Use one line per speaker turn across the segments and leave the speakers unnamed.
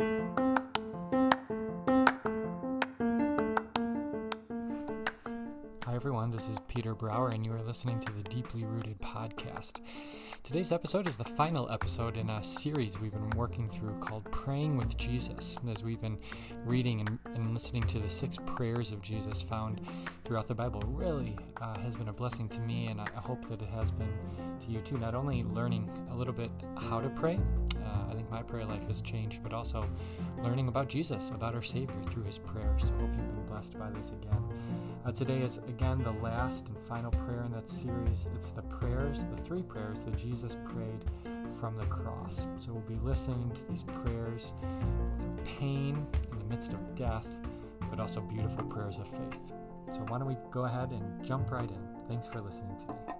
Hi, everyone. This is Peter Brower, and you are listening to the Deeply Rooted podcast. Today's episode is the final episode in a series we've been working through called Praying with Jesus, as we've been reading and, and listening to the six prayers of Jesus found throughout the Bible. Really uh, has been a blessing to me, and I hope that it has been to you too. Not only learning a little bit how to pray, my prayer life has changed, but also learning about Jesus, about our Savior through his prayers. So hope you've been blessed by this again. Uh, today is again the last and final prayer in that series. It's the prayers, the three prayers that Jesus prayed from the cross. So we'll be listening to these prayers of pain in the midst of death, but also beautiful prayers of faith. So why don't we go ahead and jump right in? Thanks for listening today.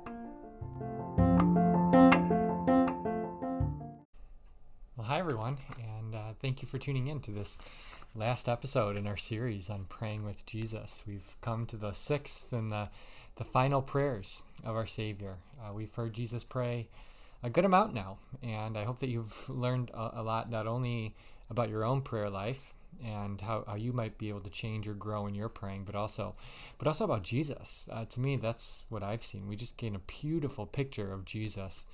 Hi everyone, and uh, thank you for tuning in to this last episode in our series on praying with Jesus. We've come to the sixth and the, the final prayers of our Savior. Uh, we've heard Jesus pray a good amount now, and I hope that you've learned a, a lot not only about your own prayer life and how, how you might be able to change or grow in your praying, but also, but also about Jesus. Uh, to me, that's what I've seen. We just gain a beautiful picture of Jesus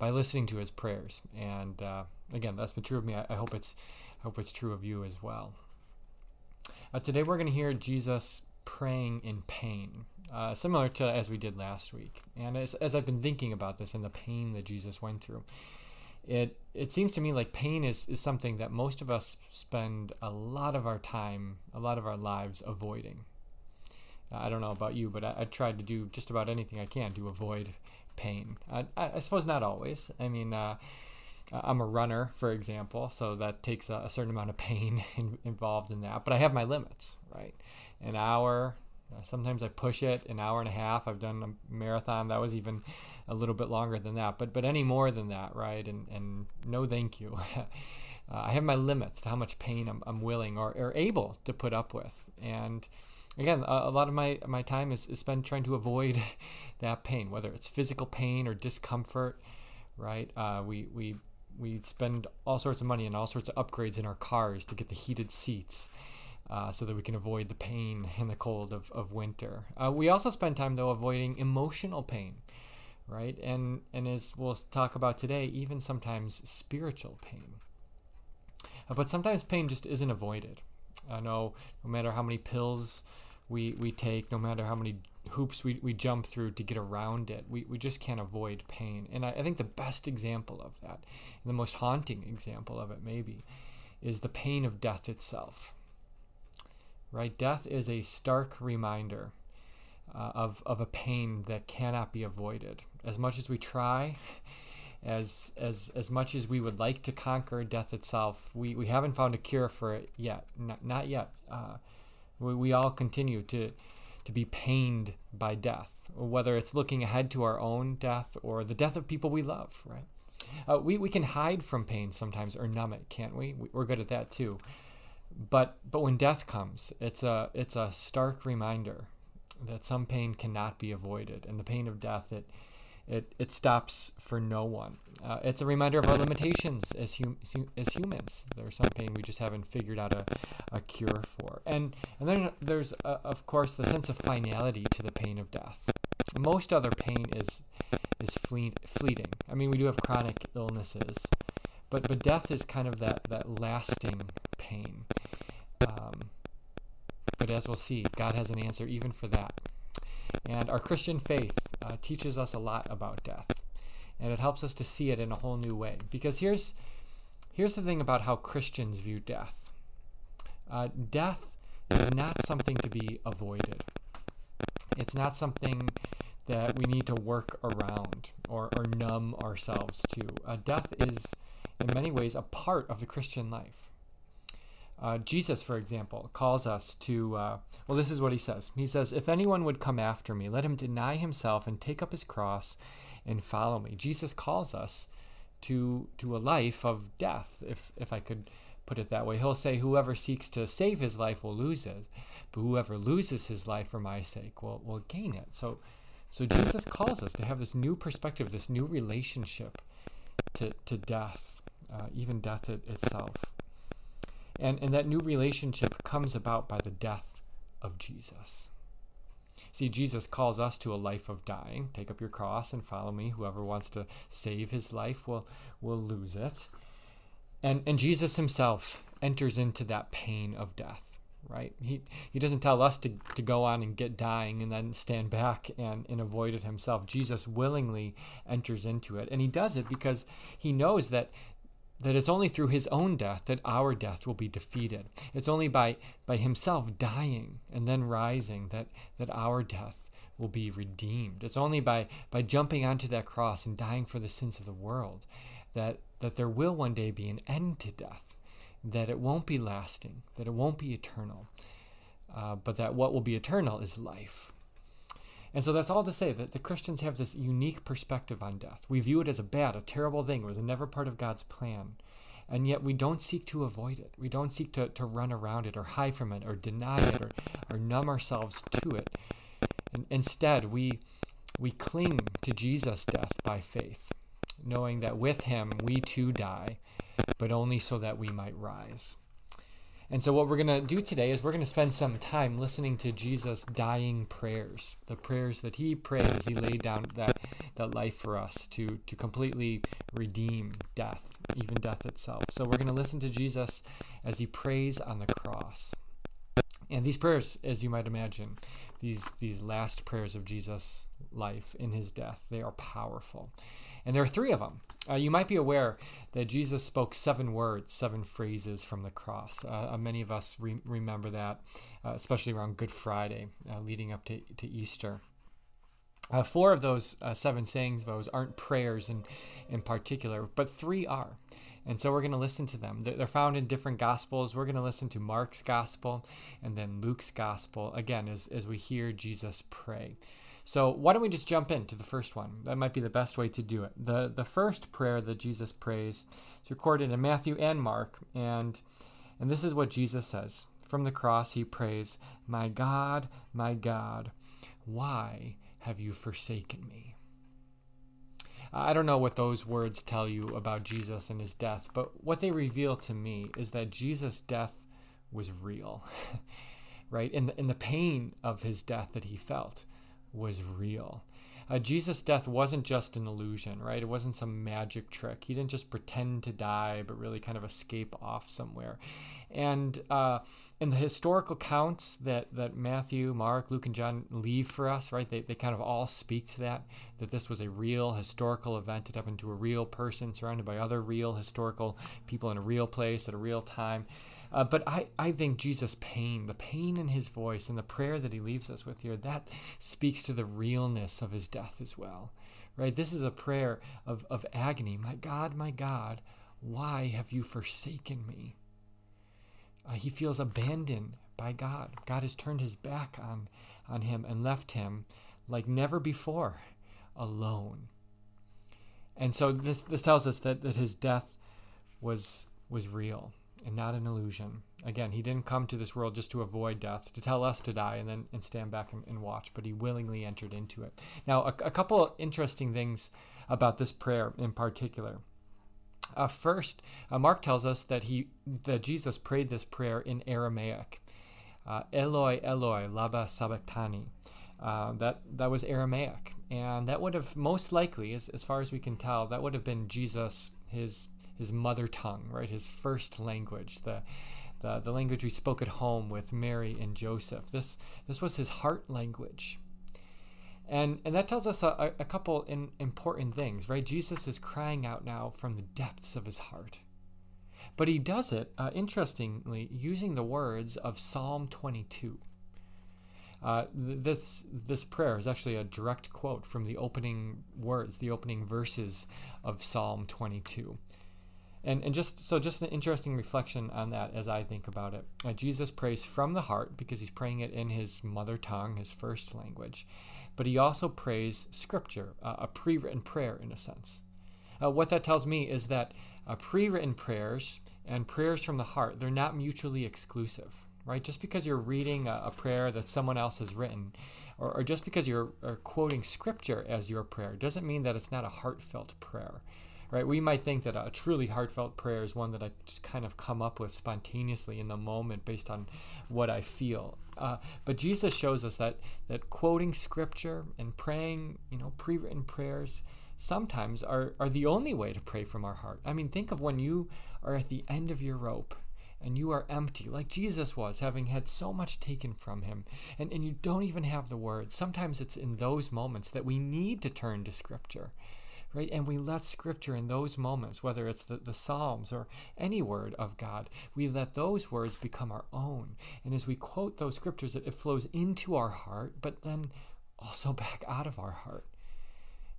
by listening to his prayers, and uh, again, that's been true of me. I, I hope it's, I hope it's true of you as well. Uh, today we're going to hear Jesus praying in pain, uh, similar to as we did last week. And as, as I've been thinking about this and the pain that Jesus went through, it it seems to me like pain is, is something that most of us spend a lot of our time, a lot of our lives avoiding. Uh, I don't know about you, but I, I tried to do just about anything I can to avoid pain. I, I suppose not always. I mean, uh, I'm a runner, for example, so that takes a, a certain amount of pain in, involved in that. But I have my limits, right? An hour, uh, sometimes I push it an hour and a half. I've done a marathon that was even a little bit longer than that, but but any more than that, right? And and no, thank you. uh, I have my limits to how much pain I'm, I'm willing or, or able to put up with, and again, a, a, lot of my my time is, is spent trying to avoid that pain, whether it's physical pain or discomfort, right? Uh, we we we spend all sorts of money and all sorts of upgrades in our cars to get the heated seats uh, so that we can avoid the pain and the cold of, of winter. Uh, we also spend time, though, avoiding emotional pain, right? And, and as we'll talk about today, even sometimes spiritual pain. Uh, but sometimes pain just isn't avoided. I know no matter how many pills we, we take, no matter how many hoops we, we jump through to get around it. We, we just can't avoid pain. And I, I think the best example of that, the most haunting example of it, maybe, is the pain of death itself. Right? Death is a stark reminder uh, of, of a pain that cannot be avoided. As much as we try, as, as, as much as we would like to conquer death itself, we, we haven't found a cure for it yet. Not, not yet. Uh, we, we all continue to to be pained by death, whether it's looking ahead to our own death or the death of people we love, right? Uh, we, we can hide from pain sometimes or numb it, can't we? We're good at that too. But but when death comes, it's a it's a stark reminder that some pain cannot be avoided, and the pain of death it it, it stops for no one. Uh, it's a reminder of our limitations as, hum, as humans. There's some pain we just haven't figured out a, a cure for. And, and then there's, uh, of course, the sense of finality to the pain of death. Most other pain is, is fleet, fleeting. I mean, we do have chronic illnesses, but, but death is kind of that, that lasting pain. Um, but as we'll see, God has an answer even for that. And our Christian faith uh, teaches us a lot about death, and it helps us to see it in a whole new way. Because here's here's the thing about how Christians view death. Uh, death is not something to be avoided. It's not something that we need to work around or, or numb ourselves to. Uh, death is, in many ways, a part of the Christian life. Uh, Jesus, for example, calls us to, uh, well, this is what he says. He says, If anyone would come after me, let him deny himself and take up his cross and follow me. Jesus calls us to, to a life of death, if, if I could put it that way. He'll say, Whoever seeks to save his life will lose it, but whoever loses his life for my sake will, will gain it. So, so Jesus calls us to have this new perspective, this new relationship to, to death, uh, even death it, itself. And, and that new relationship comes about by the death of Jesus. See, Jesus calls us to a life of dying. Take up your cross and follow me. Whoever wants to save his life will, will lose it. And, and Jesus himself enters into that pain of death, right? He, he doesn't tell us to, to go on and get dying and then stand back and, and avoid it himself. Jesus willingly enters into it. And he does it because he knows that that it's only through his own death that our death will be defeated. It's only by, by himself dying and then rising that, that our death will be redeemed. It's only by, by jumping onto that cross and dying for the sins of the world that, that there will one day be an end to death, that it won't be lasting, that it won't be eternal, uh, but that what will be eternal is life. And so that's all to say that the Christians have this unique perspective on death. We view it as a bad, a terrible thing. It was never part of God's plan. And yet we don't seek to avoid it. We don't seek to, to run around it or hide from it or deny it or, or numb ourselves to it. And instead, we, we cling to Jesus' death by faith, knowing that with him we too die, but only so that we might rise. And so, what we're going to do today is we're going to spend some time listening to Jesus' dying prayers, the prayers that he prayed as he laid down that, that life for us to, to completely redeem death, even death itself. So, we're going to listen to Jesus as he prays on the cross. And these prayers, as you might imagine, these, these last prayers of Jesus' life in his death, they are powerful. And there are three of them. Uh, you might be aware that Jesus spoke seven words, seven phrases from the cross. Uh, uh many of us re- remember that, uh, especially around Good Friday, uh, leading up to, to Easter. Uh, four of those seven sayings, those aren't prayers in, in particular, but three are. And so we're going to listen to them. They're found in different gospels. We're going to listen to Mark's gospel and then Luke's gospel, again, as, as we hear Jesus pray. So why don't we just jump into the first one? That might be the best way to do it. The the first prayer that Jesus prays is recorded in Matthew and Mark, and and this is what Jesus says. From the cross he prays, My God, my God, why have you forsaken me? I don't know what those words tell you about Jesus and his death, but what they reveal to me is that Jesus' death was real, right? In the, in the pain of his death that he felt was real. Uh, Jesus' death wasn't just an illusion, right? It wasn't some magic trick. He didn't just pretend to die, but really kind of escape off somewhere. And uh, in the historical counts that, that Matthew, Mark, Luke, and John leave for us, right, they, they kind of all speak to that, that this was a real historical event. It happened to a real person surrounded by other real historical people in a real place at a real time. Uh, but I, I think Jesus' pain, the pain in his voice, and the prayer that he leaves us with here, that speaks to the realness of his death as well. Right? This is a prayer of, of agony. My God, my God, why have you forsaken me? Uh, he feels abandoned by God. God has turned his back on, on him and left him like never before, alone. And so this, this tells us that, that his death was, was real and not an illusion. Again, he didn't come to this world just to avoid death, to tell us to die and then and stand back and, and watch, but he willingly entered into it. Now, a, a couple interesting things about this prayer in particular. Uh, first, uh, Mark tells us that he that Jesus prayed this prayer in Aramaic. Uh, Eloi, Eloi, lama sabachthani. Uh, that that was Aramaic, and that would have most likely, as, as far as we can tell, that would have been Jesus his his mother tongue, right? His first language, the, the, the language we spoke at home with Mary and Joseph. This, this was his heart language. And, and that tells us a, a couple in, important things, right? Jesus is crying out now from the depths of his heart. But he does it, uh, interestingly, using the words of Psalm 22. Uh, this this prayer is actually a direct quote from the opening words, the opening verses of Psalm 22. And, and just so just an interesting reflection on that as I think about it. Uh, Jesus prays from the heart because he's praying it in his mother tongue, his first language, but he also prays scripture, uh, a pre-written prayer in a sense. Uh, what that tells me is that uh, pre-written prayers and prayers from the heart they're not mutually exclusive, right? Just because you're reading a, a prayer that someone else has written, or, or just because you're quoting scripture as your prayer, doesn't mean that it's not a heartfelt prayer right? We might think that a truly heartfelt prayer is one that I just kind of come up with spontaneously in the moment based on what I feel. Uh, but Jesus shows us that that quoting scripture and praying, you know, pre-written prayers sometimes are, are the only way to pray from our heart. I mean, think of when you are at the end of your rope and you are empty, like Jesus was, having had so much taken from him, and, and you don't even have the words. Sometimes it's in those moments that we need to turn to Scripture right? And we let scripture in those moments, whether it's the, the Psalms or any word of God, we let those words become our own. And as we quote those scriptures, it, it flows into our heart, but then also back out of our heart.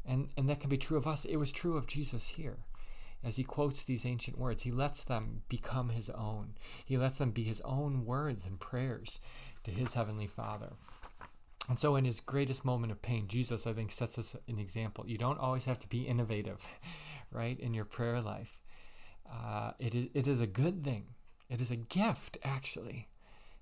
And, and that can be true of us. It was true of Jesus here. As he quotes these ancient words, he lets them become his own. He lets them be his own words and prayers to his heavenly Father. And so, in his greatest moment of pain, Jesus, I think, sets us an example. You don't always have to be innovative, right, in your prayer life. Uh, it, is, it is a good thing, it is a gift, actually,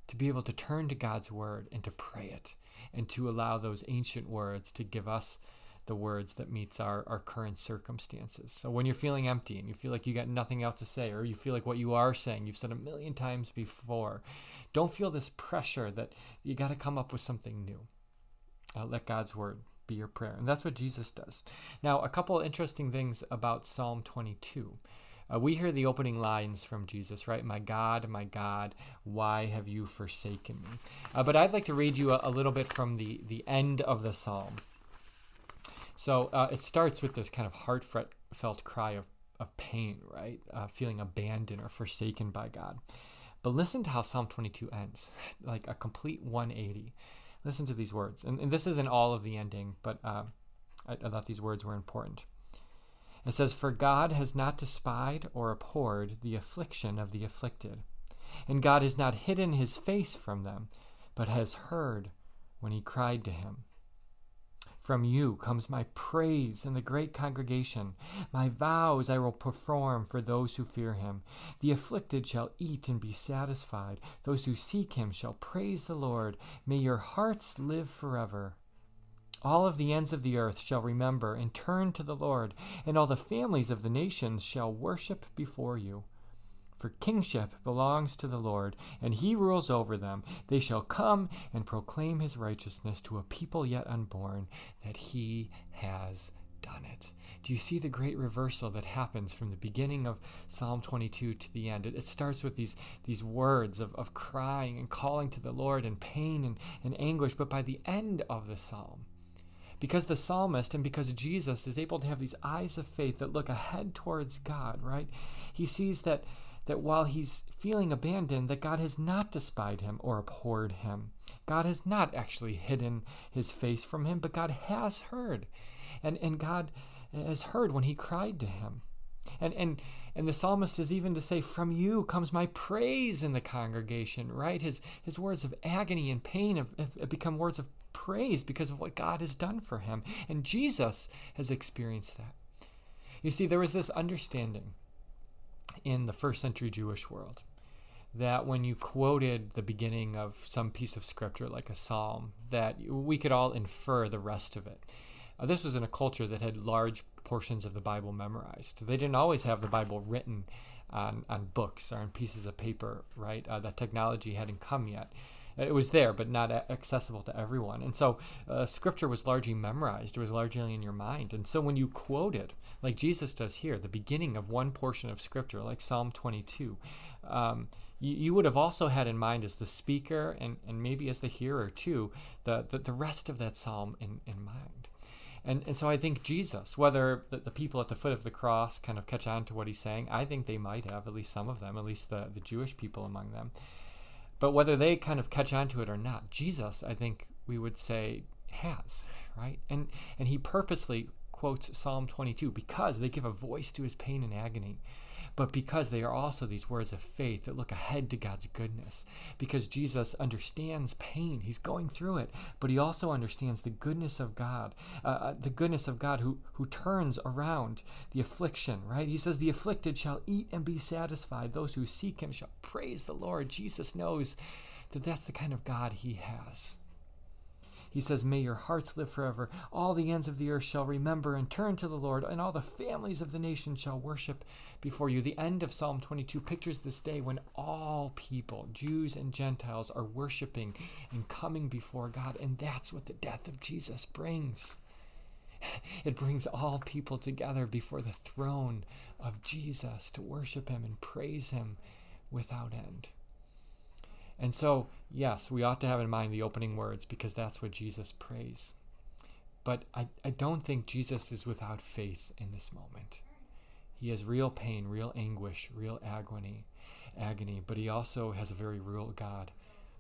to be able to turn to God's word and to pray it and to allow those ancient words to give us the words that meets our, our current circumstances. So when you're feeling empty and you feel like you got nothing else to say, or you feel like what you are saying you've said a million times before, don't feel this pressure that you got to come up with something new. Uh, let God's word be your prayer. And that's what Jesus does. Now, a couple interesting things about Psalm 22. Uh, we hear the opening lines from Jesus, right? My God, my God, why have you forsaken me? Uh, but I'd like to read you a, a, little bit from the, the end of the psalm. So uh, it starts with this kind of heartfelt cry of, of pain, right? Uh, feeling abandoned or forsaken by God. But listen to how Psalm 22 ends, like a complete 180. Listen to these words. And, and this isn't all of the ending, but uh, I, I thought these words were important. It says, For God has not despised or abhorred the affliction of the afflicted, and God has not hidden his face from them, but has heard when he cried to him. From you comes my praise in the great congregation. My vows I will perform for those who fear him. The afflicted shall eat and be satisfied. Those who seek him shall praise the Lord. May your hearts live forever. All of the ends of the earth shall remember and turn to the Lord, and all the families of the nations shall worship before you. For kingship belongs to the Lord, and he rules over them. They shall come and proclaim his righteousness to a people yet unborn, that he has done it. Do you see the great reversal that happens from the beginning of Psalm 22 to the end? It, it starts with these, these words of, of crying and calling to the Lord and pain and, and anguish, but by the end of the psalm, because the psalmist and because Jesus is able to have these eyes of faith that look ahead towards God, right? He sees that that while he's feeling abandoned, that God has not despised him or abhorred him. God has not actually hidden his face from him, but God has heard. And, and God has heard when he cried to him. And, and, and the psalmist is even to say, From you comes my praise in the congregation, right? His, his words of agony and pain have, have become words of praise because of what God has done for him. And Jesus has experienced that. You see, there was this understanding in the first century Jewish world that when you quoted the beginning of some piece of scripture like a psalm that we could all infer the rest of it. Uh, this was in a culture that had large portions of the bible memorized. They didn't always have the bible written on, on books or on pieces of paper right? Uh, that technology hadn't come yet it was there, but not accessible to everyone. And so uh, scripture was largely memorized, it was largely in your mind. And so when you quote it, like Jesus does here, the beginning of one portion of scripture, like Psalm 22, um, you, you, would have also had in mind as the speaker and, and maybe as the hearer too, the, the, the rest of that psalm in, in mind. And, and so I think Jesus, whether the, the, people at the foot of the cross kind of catch on to what he's saying, I think they might have, at least some of them, at least the, the Jewish people among them. But whether they kind of catch on to it or not, Jesus, I think we would say, has, right? And and he purposely quotes Psalm 22 because they give a voice to his pain and agony but because they are also these words of faith that look ahead to God's goodness. Because Jesus understands pain, he's going through it, but he also understands the goodness of God, uh, uh, the goodness of God who, who turns around the affliction, right? He says, The afflicted shall eat and be satisfied. Those who seek him shall praise the Lord. Jesus knows that that's the kind of God he has. He says, May your hearts live forever. All the ends of the earth shall remember and turn to the Lord, and all the families of the nations shall worship before you. The end of Psalm 22 pictures this day when all people, Jews and Gentiles, are worshiping and coming before God, and that's what the death of Jesus brings. It brings all people together before the throne of Jesus to worship Him and praise Him without end. And so, yes, we ought to have in mind the opening words because that's what Jesus prays. But I, I don't think Jesus is without faith in this moment. He has real pain, real anguish, real agony, agony, but he also has a very real God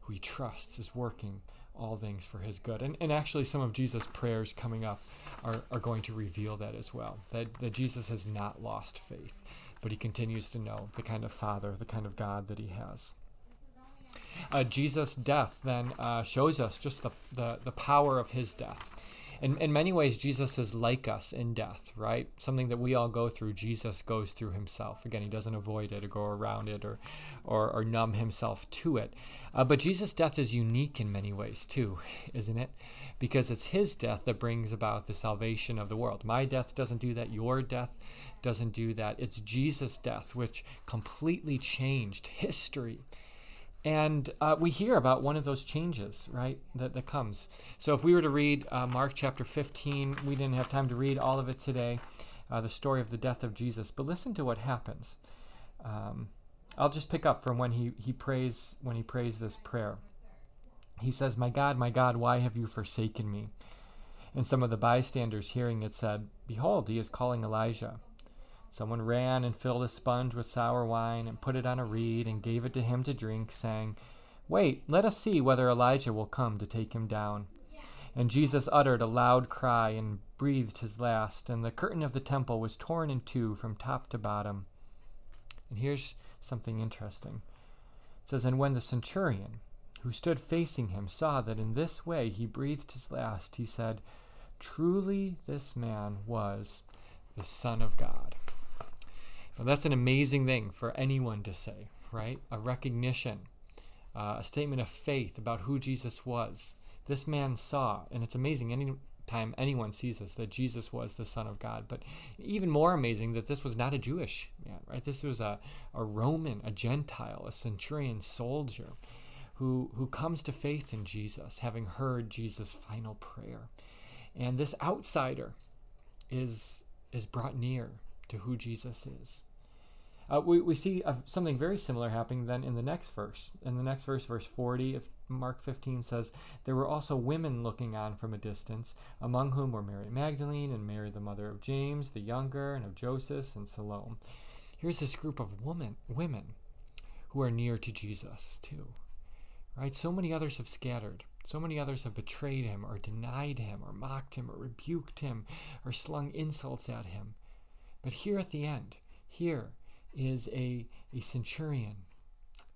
who he trusts is working all things for his good. And, and actually, some of Jesus' prayers coming up are, are going to reveal that as well that, that Jesus has not lost faith, but he continues to know the kind of Father, the kind of God that he has. Uh, Jesus' death then uh, shows us just the, the, the power of his death. In, in many ways, Jesus is like us in death, right? Something that we all go through, Jesus goes through himself. Again, he doesn't avoid it or go around it or, or, or numb himself to it. Uh, but Jesus' death is unique in many ways, too, isn't it? Because it's his death that brings about the salvation of the world. My death doesn't do that. Your death doesn't do that. It's Jesus' death which completely changed history and uh, we hear about one of those changes, right, that, that comes. So if we were to read uh, Mark chapter 15, we didn't have time to read all of it today, uh, the story of the death of Jesus. But listen to what happens. Um, I'll just pick up from when he, he prays when he prays this prayer. He says, My God, my God, why have you forsaken me? And some of the bystanders hearing it said, Behold, he is calling Elijah. Someone ran and filled a sponge with sour wine and put it on a reed and gave it to him to drink, saying, Wait, let us see whether Elijah will come to take him down. And Jesus uttered a loud cry and breathed his last, and the curtain of the temple was torn in two from top to bottom. And here's something interesting. It says, And when the centurion, who stood facing him, saw that in this way he breathed his last, he said, Truly this man was the Son of God. Well, that's an amazing thing for anyone to say, right? A recognition, uh, a statement of faith about who Jesus was. This man saw, and it's amazing any time anyone sees this, that Jesus was the Son of God. But even more amazing that this was not a Jewish man, right? This was a, a Roman, a Gentile, a centurion soldier who, who comes to faith in Jesus, having heard Jesus' final prayer. And this outsider is, is brought near to who Jesus is. Uh, we, we see uh, something very similar happening then in the next verse. In the next verse, verse 40 of Mark 15 says, There were also women looking on from a distance, among whom were Mary Magdalene and Mary the mother of James the younger and of Joseph and Salome. Here's this group of woman, women who are near to Jesus too. Right? So many others have scattered. So many others have betrayed him or denied him or mocked him or rebuked him or slung insults at him. But here at the end, here is a, a centurion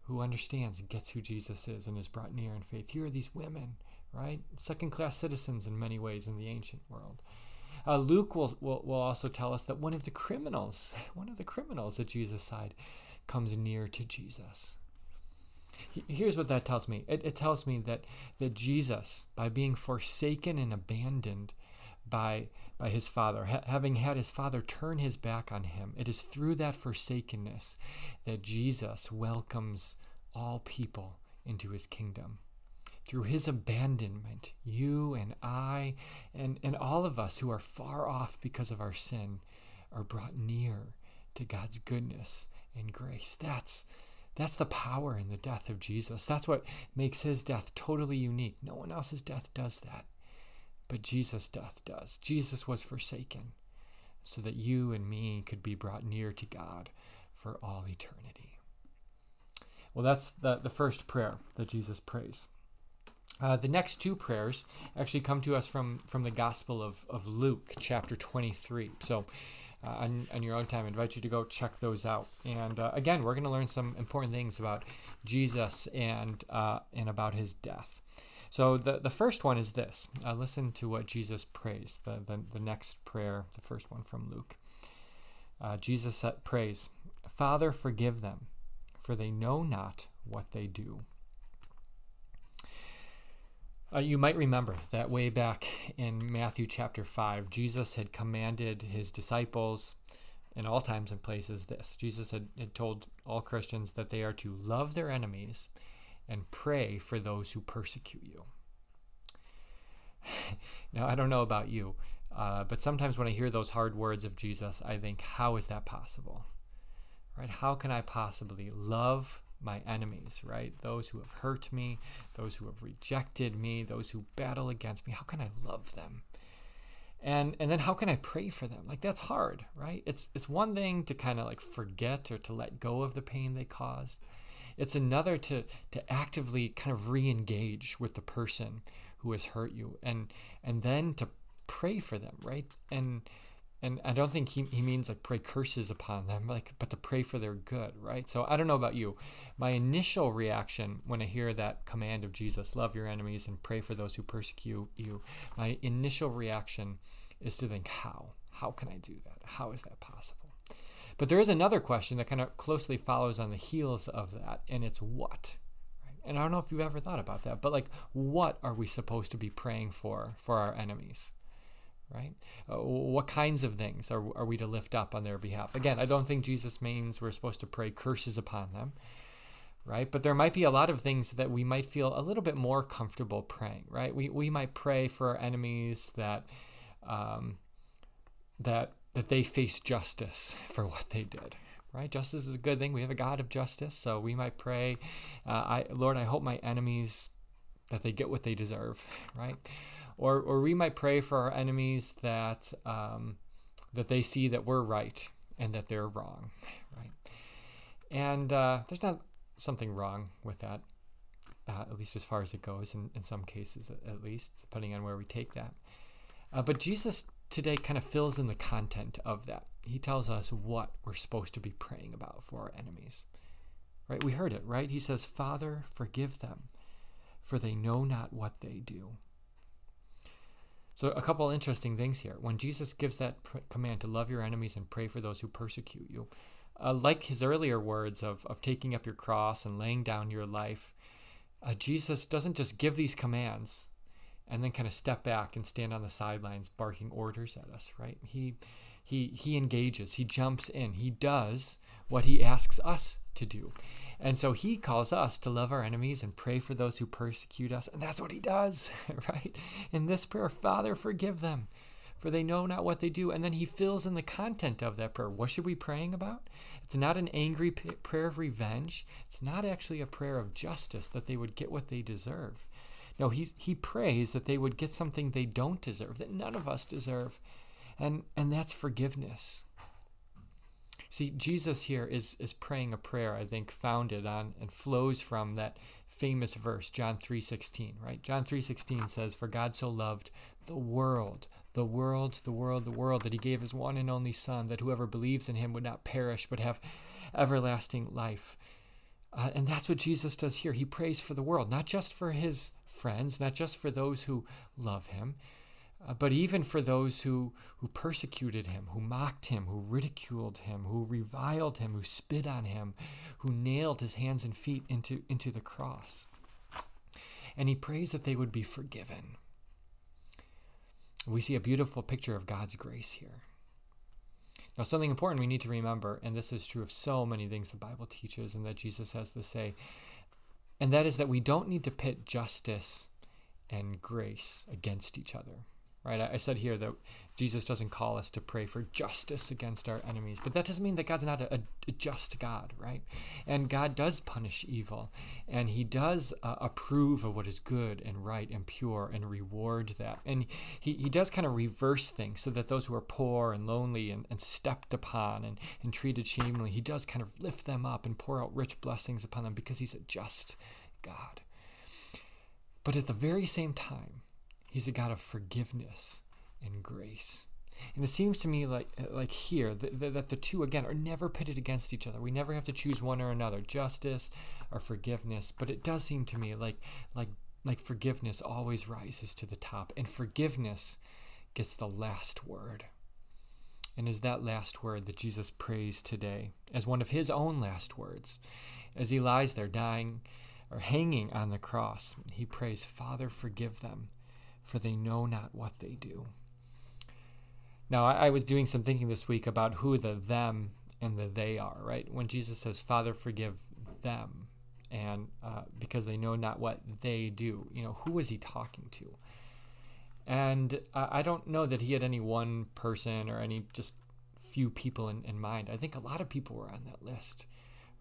who understands and gets who Jesus is and is brought near in faith. Here are these women, right? Second class citizens in many ways in the ancient world. Uh, Luke will, will, will also tell us that one of the criminals, one of the criminals at Jesus' side, comes near to Jesus. Here's what that tells me it, it tells me that, that Jesus, by being forsaken and abandoned by by his father, ha- having had his father turn his back on him. It is through that forsakenness that Jesus welcomes all people into his kingdom. Through his abandonment, you and I and, and all of us who are far off because of our sin are brought near to God's goodness and grace. That's that's the power in the death of Jesus. That's what makes his death totally unique. No one else's death does that. But Jesus' death does. Jesus was forsaken so that you and me could be brought near to God for all eternity. Well, that's the, the first prayer that Jesus prays. Uh, the next two prayers actually come to us from, from the Gospel of, of Luke, chapter 23. So, uh, on, on your own time, I invite you to go check those out. And uh, again, we're going to learn some important things about Jesus and, uh, and about his death. So the, the first one is this. Uh, listen to what Jesus prays, the, the, the next prayer, the first one from Luke. Uh, Jesus prays, Father, forgive them, for they know not what they do. Uh, you might remember that way back in Matthew chapter 5, Jesus had commanded his disciples in all times and places this. Jesus had, had told all Christians that they are to love their enemies and pray for those who persecute you. now, I don't know about you, uh, but sometimes when I hear those hard words of Jesus, I think, how is that possible? Right? How can I possibly love my enemies, right? Those who have hurt me, those who have rejected me, those who battle against me. How can I love them? And and then how can I pray for them? Like that's hard, right? It's it's one thing to kind of like forget or to let go of the pain they caused. It's another to to actively kind of re-engage with the person who has hurt you and and then to pray for them, right? And and I don't think he, he means like pray curses upon them, like but to pray for their good, right? So I don't know about you. My initial reaction when I hear that command of Jesus, love your enemies and pray for those who persecute you, my initial reaction is to think, how? How can I do that? How is that possible? But there is another question that kind of closely follows on the heels of that, and it's what? And I don't know if you've ever thought about that, but like, what are we supposed to be praying for for our enemies? right? Uh, what kinds of things are, are we to lift up on their behalf? Again, I don't think Jesus means we're supposed to pray curses upon them, right? But there might be a lot of things that we might feel a little bit more comfortable praying, right? We, we might pray for our enemies that, um, that, that they face justice for what they did, right? Justice is a good thing. We have a God of justice, so we might pray, uh, I, Lord, I hope my enemies that they get what they deserve, right? or or we might pray for our enemies that um, that they see that we're right and that they're wrong, right? And uh, there's not something wrong with that, uh, at least as far as it goes, in, in some cases at, least, depending on where we take that. Uh, but Jesus today kind of fills in the content of that. He tells us what we're supposed to be praying about for our enemies. Right? We heard it, right? He says, Father, forgive them, for they know not what they do. So, a couple interesting things here. When Jesus gives that pr- command to love your enemies and pray for those who persecute you, uh, like his earlier words of, of taking up your cross and laying down your life, uh, Jesus doesn't just give these commands and then kind of step back and stand on the sidelines barking orders at us, right? He, he, he engages, he jumps in, he does what he asks us to do. And so he calls us to love our enemies and pray for those who persecute us. And that's what he does, right? In this prayer, Father, forgive them, for they know not what they do. And then he fills in the content of that prayer. What should we be praying about? It's not an angry prayer of revenge. It's not actually a prayer of justice that they would get what they deserve. No, he, he prays that they would get something they don't deserve, that none of us deserve. And, and that's forgiveness. See, Jesus here is, is praying a prayer, I think, founded on and flows from that famous verse, John 3.16, right? John 3.16 says, For God so loved the world, the world, the world, the world, that he gave his one and only Son, that whoever believes in him would not perish, but have everlasting life. Uh, and that's what Jesus does here. He prays for the world, not just for his friends, not just for those who love him, uh, but even for those who, who persecuted him, who mocked him, who ridiculed him, who reviled him, who spit on him, who nailed his hands and feet into, into the cross. And he prays that they would be forgiven. We see a beautiful picture of God's grace here. Now, something important we need to remember, and this is true of so many things the Bible teaches and that Jesus has to say, and that is that we don't need to pit justice and grace against each other right? I said here that Jesus doesn't call us to pray for justice against our enemies, but that doesn't mean that God's not a, a just God, right? And God does punish evil, and He does uh, approve of what is good and right and pure and reward that. And He, he does kind of reverse things so that those who are poor and lonely and, and stepped upon and, and treated shamefully, He does kind of lift them up and pour out rich blessings upon them because He's a just God. But at the very same time, He's a God of forgiveness and grace. And it seems to me like uh, like here that, that the two again are never pitted against each other. We never have to choose one or another, justice or forgiveness. But it does seem to me like like like forgiveness always rises to the top, and forgiveness gets the last word. And is that last word that Jesus prays today as one of his own last words, as he lies there dying or hanging on the cross, he prays, Father, forgive them, for they know not what they do. Now, I, I was doing some thinking this week about who the them and the they are, right? When Jesus says, Father, forgive them, and uh, because they know not what they do, you know, who was he talking to? And uh, I don't know that he had any one person or any just few people in, in mind. I think a lot of people were on that list,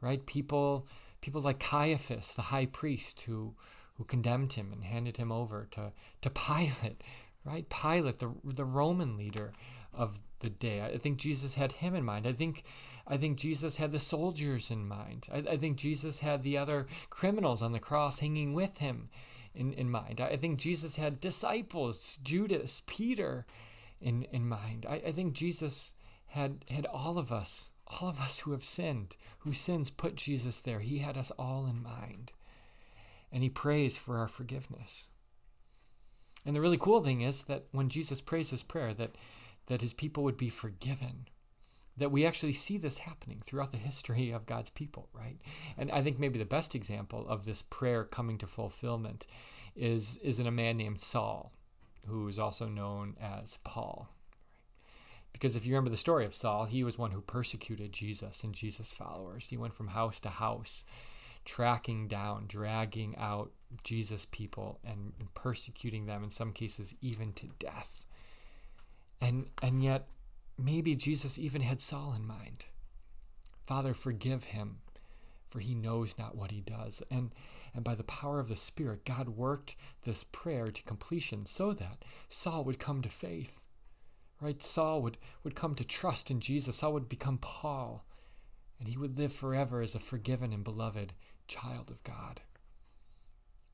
right? People, people like Caiaphas, the high priest, who who condemned him and handed him over to to Pilate, right? Pilate, the the Roman leader of the day. I think Jesus had him in mind. I think I think Jesus had the soldiers in mind. I, I think Jesus had the other criminals on the cross hanging with him in, in mind. I, I think Jesus had disciples, Judas, Peter in, in mind. I, I think Jesus had had all of us, all of us who have sinned, whose sins put Jesus there. He had us all in mind. And he prays for our forgiveness. And the really cool thing is that when Jesus prays this prayer, that that his people would be forgiven. That we actually see this happening throughout the history of God's people, right? And I think maybe the best example of this prayer coming to fulfillment is, is in a man named Saul, who is also known as Paul. Because if you remember the story of Saul, he was one who persecuted Jesus and Jesus' followers. He went from house to house, tracking down, dragging out Jesus' people, and, and persecuting them, in some cases, even to death. And, and yet, maybe Jesus even had Saul in mind. Father, forgive him, for he knows not what he does. And, and by the power of the Spirit, God worked this prayer to completion so that Saul would come to faith. Right? Saul would, would come to trust in Jesus. Saul would become Paul. And he would live forever as a forgiven and beloved child of God.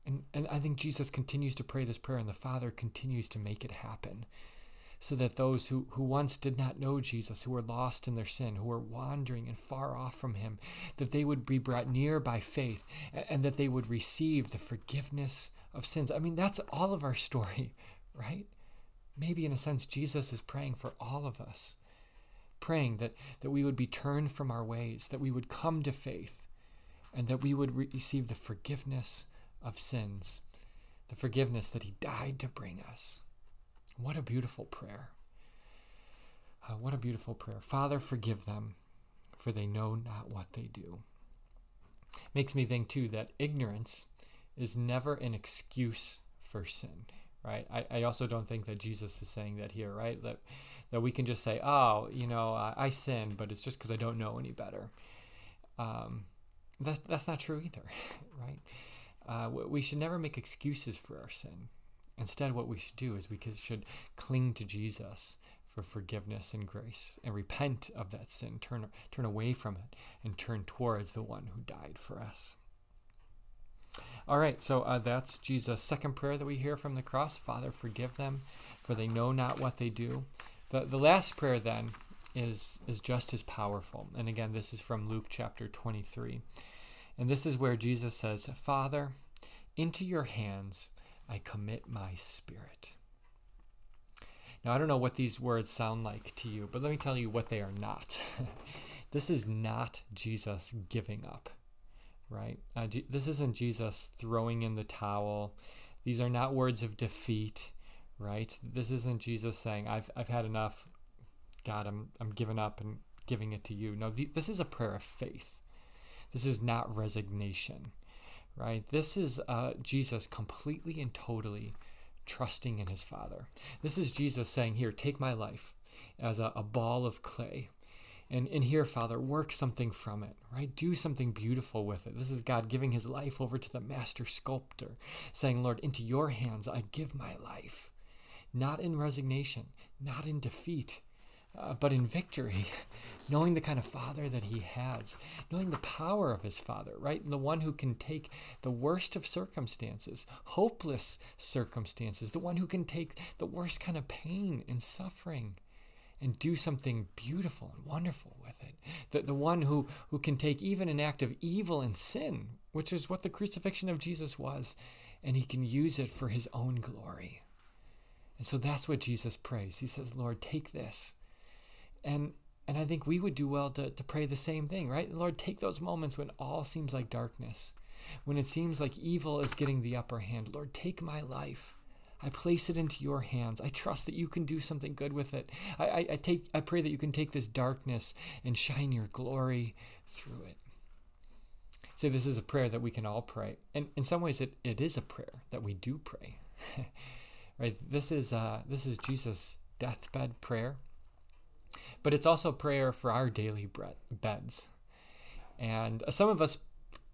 And, and I think Jesus continues to pray this prayer, and the Father continues to make it happen so that those who, who once did not know Jesus, who were lost in their sin, who were wandering and far off from him, that they would be brought near by faith and, and that they would receive the forgiveness of sins. I mean, that's all of our story, right? Maybe in a sense, Jesus is praying for all of us, praying that, that we would be turned from our ways, that we would come to faith, and that we would re- receive the forgiveness of sins, the forgiveness that he died to bring us. What a beautiful prayer. Uh, what a beautiful prayer. Father, forgive them, for they know not what they do. Makes me think, too, that ignorance is never an excuse for sin, right? I, I also don't think that Jesus is saying that here, right? That, that we can just say, oh, you know, I, I sin, but it's just because I don't know any better. Um, that's, that's not true either, right? Uh, we should never make excuses for our sin. Instead, what we should do is we should cling to Jesus for forgiveness and grace and repent of that sin, turn, turn away from it, and turn towards the one who died for us. All right, so uh, that's Jesus' second prayer that we hear from the cross Father, forgive them, for they know not what they do. The, the last prayer then is, is just as powerful. And again, this is from Luke chapter 23. And this is where Jesus says, Father, into your hands I commit my spirit. Now, I don't know what these words sound like to you, but let me tell you what they are not. this is not Jesus giving up, right? Uh, this isn't Jesus throwing in the towel. These are not words of defeat, right? This isn't Jesus saying, I've, I've had enough. God, I'm, I'm giving up and giving it to you. No, th- this is a prayer of faith. This is not resignation right? This is uh, Jesus completely and totally trusting in his Father. This is Jesus saying, Here, take my life as a, a ball of clay. And, and here, Father, work something from it, right? Do something beautiful with it. This is God giving his life over to the master sculptor, saying, Lord, into your hands I give my life. Not in resignation, not in defeat, uh, but in victory, knowing the kind of father that he has, knowing the power of his father, right? The one who can take the worst of circumstances, hopeless circumstances, the one who can take the worst kind of pain and suffering and do something beautiful and wonderful with it. The, the one who, who can take even an act of evil and sin, which is what the crucifixion of Jesus was, and he can use it for his own glory. And so that's what Jesus prays. He says, Lord, take this and and I think we would do well to, to pray the same thing, right? Lord, take those moments when all seems like darkness, when it seems like evil is getting the upper hand. Lord, take my life. I place it into your hands. I trust that you can do something good with it. I, I, I, take I pray that you can take this darkness and shine your glory through it. Say this is a prayer that we can all pray. And in some ways it, it is a prayer that we do pray. right? This is uh, this is Jesus' deathbed prayer. But it's also a prayer for our daily bread, beds. And some of us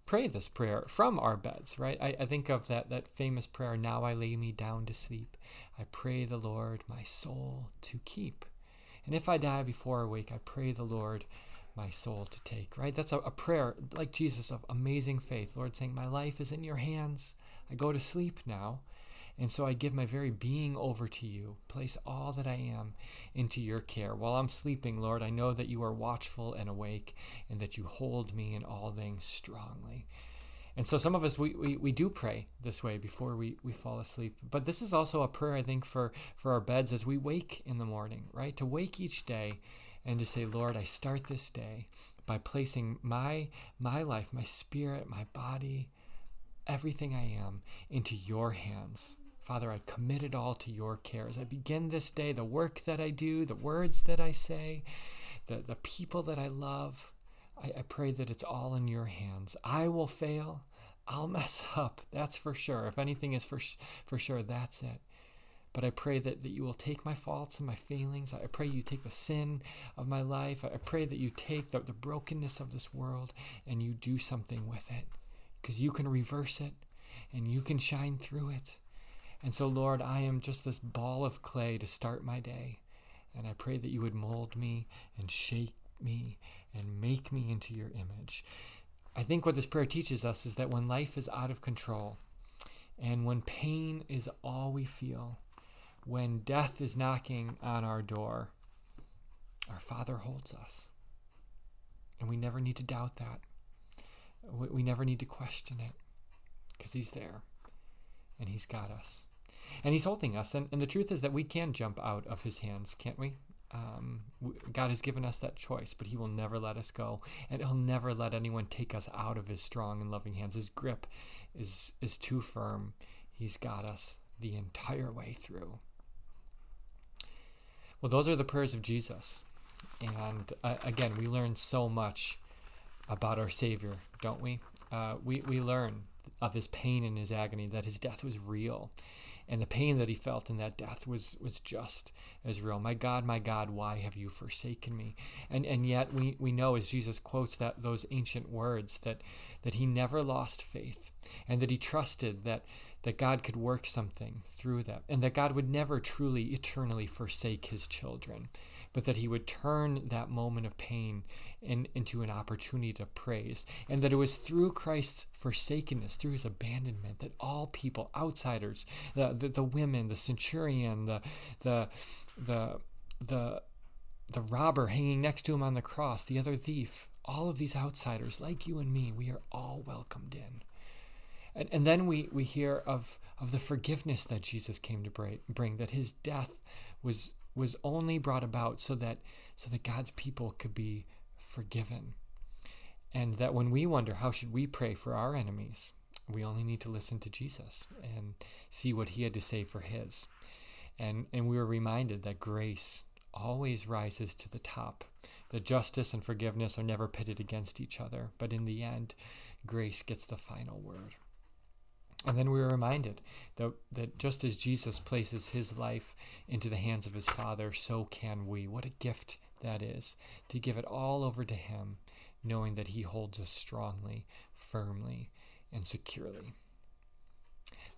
pray this prayer from our beds, right? I, I think of that, that famous prayer, Now I lay me down to sleep. I pray the Lord my soul to keep. And if I die before I wake, I pray the Lord my soul to take, right? That's a, a prayer like Jesus of amazing faith. Lord saying, My life is in your hands. I go to sleep now. And so I give my very being over to you. Place all that I am into your care. While I'm sleeping, Lord, I know that you are watchful and awake and that you hold me in all things strongly. And so some of us, we, we, we do pray this way before we, we fall asleep. But this is also a prayer, I think, for, for our beds as we wake in the morning, right? To wake each day and to say, Lord, I start this day by placing my, my life, my spirit, my body, everything I am into your hands. Father, I commit it all to your care. As I begin this day, the work that I do, the words that I say, the, the people that I love, I, I pray that it's all in your hands. I will fail. I'll mess up. That's for sure. If anything is for, for sure, that's it. But I pray that, that you will take my faults and my failings. I pray you take the sin of my life. I pray that you take the, the brokenness of this world and you do something with it. Because you can reverse it and you can shine through it. And so, Lord, I am just this ball of clay to start my day. And I pray that you would mold me and shape me and make me into your image. I think what this prayer teaches us is that when life is out of control and when pain is all we feel, when death is knocking on our door, our Father holds us. And we never need to doubt that. We never need to question it because He's there and He's got us and he's holding us. And, and the truth is that we can jump out of his hands, can't we? Um, God has given us that choice, but He will never let us go, and He'll never let anyone take us out of His strong and loving hands. His grip is is too firm. He's got us the entire way through. Well, those are the prayers of Jesus, and uh, again, we learn so much about our Savior, don't we? Uh, we we learn of His pain and His agony, that His death was real and the pain that he felt in that death was was just as real. My God, my God, why have you forsaken me? And and yet we, we know as Jesus quotes that those ancient words that that he never lost faith and that he trusted that that God could work something through that and that God would never truly eternally forsake his children but that he would turn that moment of pain in, into an opportunity to praise. And that it was through Christ's forsakenness, through his abandonment, that all people, outsiders, the, the, the women, the centurion, the, the, the, the, the robber hanging next to him on the cross, the other thief, all of these outsiders, like you and me, we are all welcomed in. And, and then we, we hear of, of the forgiveness that Jesus came to bring, that his death was was only brought about so that so that God's people could be forgiven. And that when we wonder how should we pray for our enemies, we only need to listen to Jesus and see what he had to say for his. And and we were reminded that grace always rises to the top. That justice and forgiveness are never pitted against each other, but in the end, grace gets the final word. And then we were reminded that, that just as Jesus places his life into the hands of his Father, so can we. What a gift that is to give it all over to him, knowing that he holds us strongly, firmly, and securely.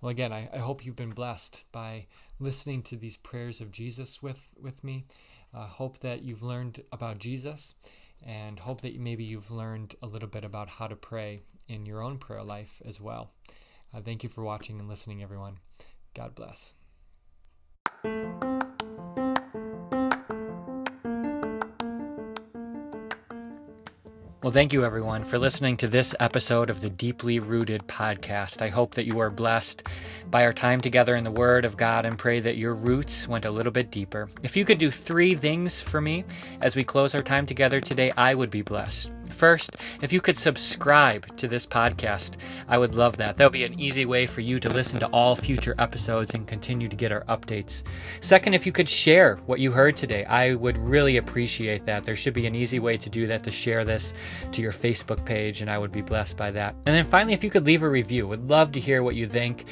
Well, again, I, I hope you've been blessed by listening to these prayers of Jesus with, with me. Uh, hope that you've learned about Jesus and hope that maybe you've learned a little bit about how to pray in your own prayer life as well. Uh, thank you for watching and listening, everyone. God bless. Well, thank you everyone for listening to this episode of the Deeply Rooted podcast. I hope that you are blessed by our time together in the Word of God and pray that your roots went a little bit deeper. If you could do three things for me as we close our time together today, I would be blessed. First, if you could subscribe to this podcast, I would love that. That would be an easy way for you to listen to all future episodes and continue to get our updates. Second, if you could share what you heard today, I would really appreciate that. There should be an easy way to do that to share this to your Facebook page, and I would be blessed by that. And then finally, if you could leave a review, would love to hear what you think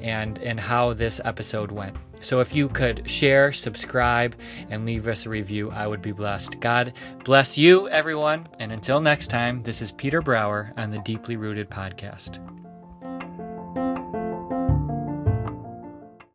and and how this episode went. So if you could share, subscribe, and leave us a review, I would be blessed. God bless you, everyone. And until next time, this is Peter Brower on the Deeply Rooted Podcast.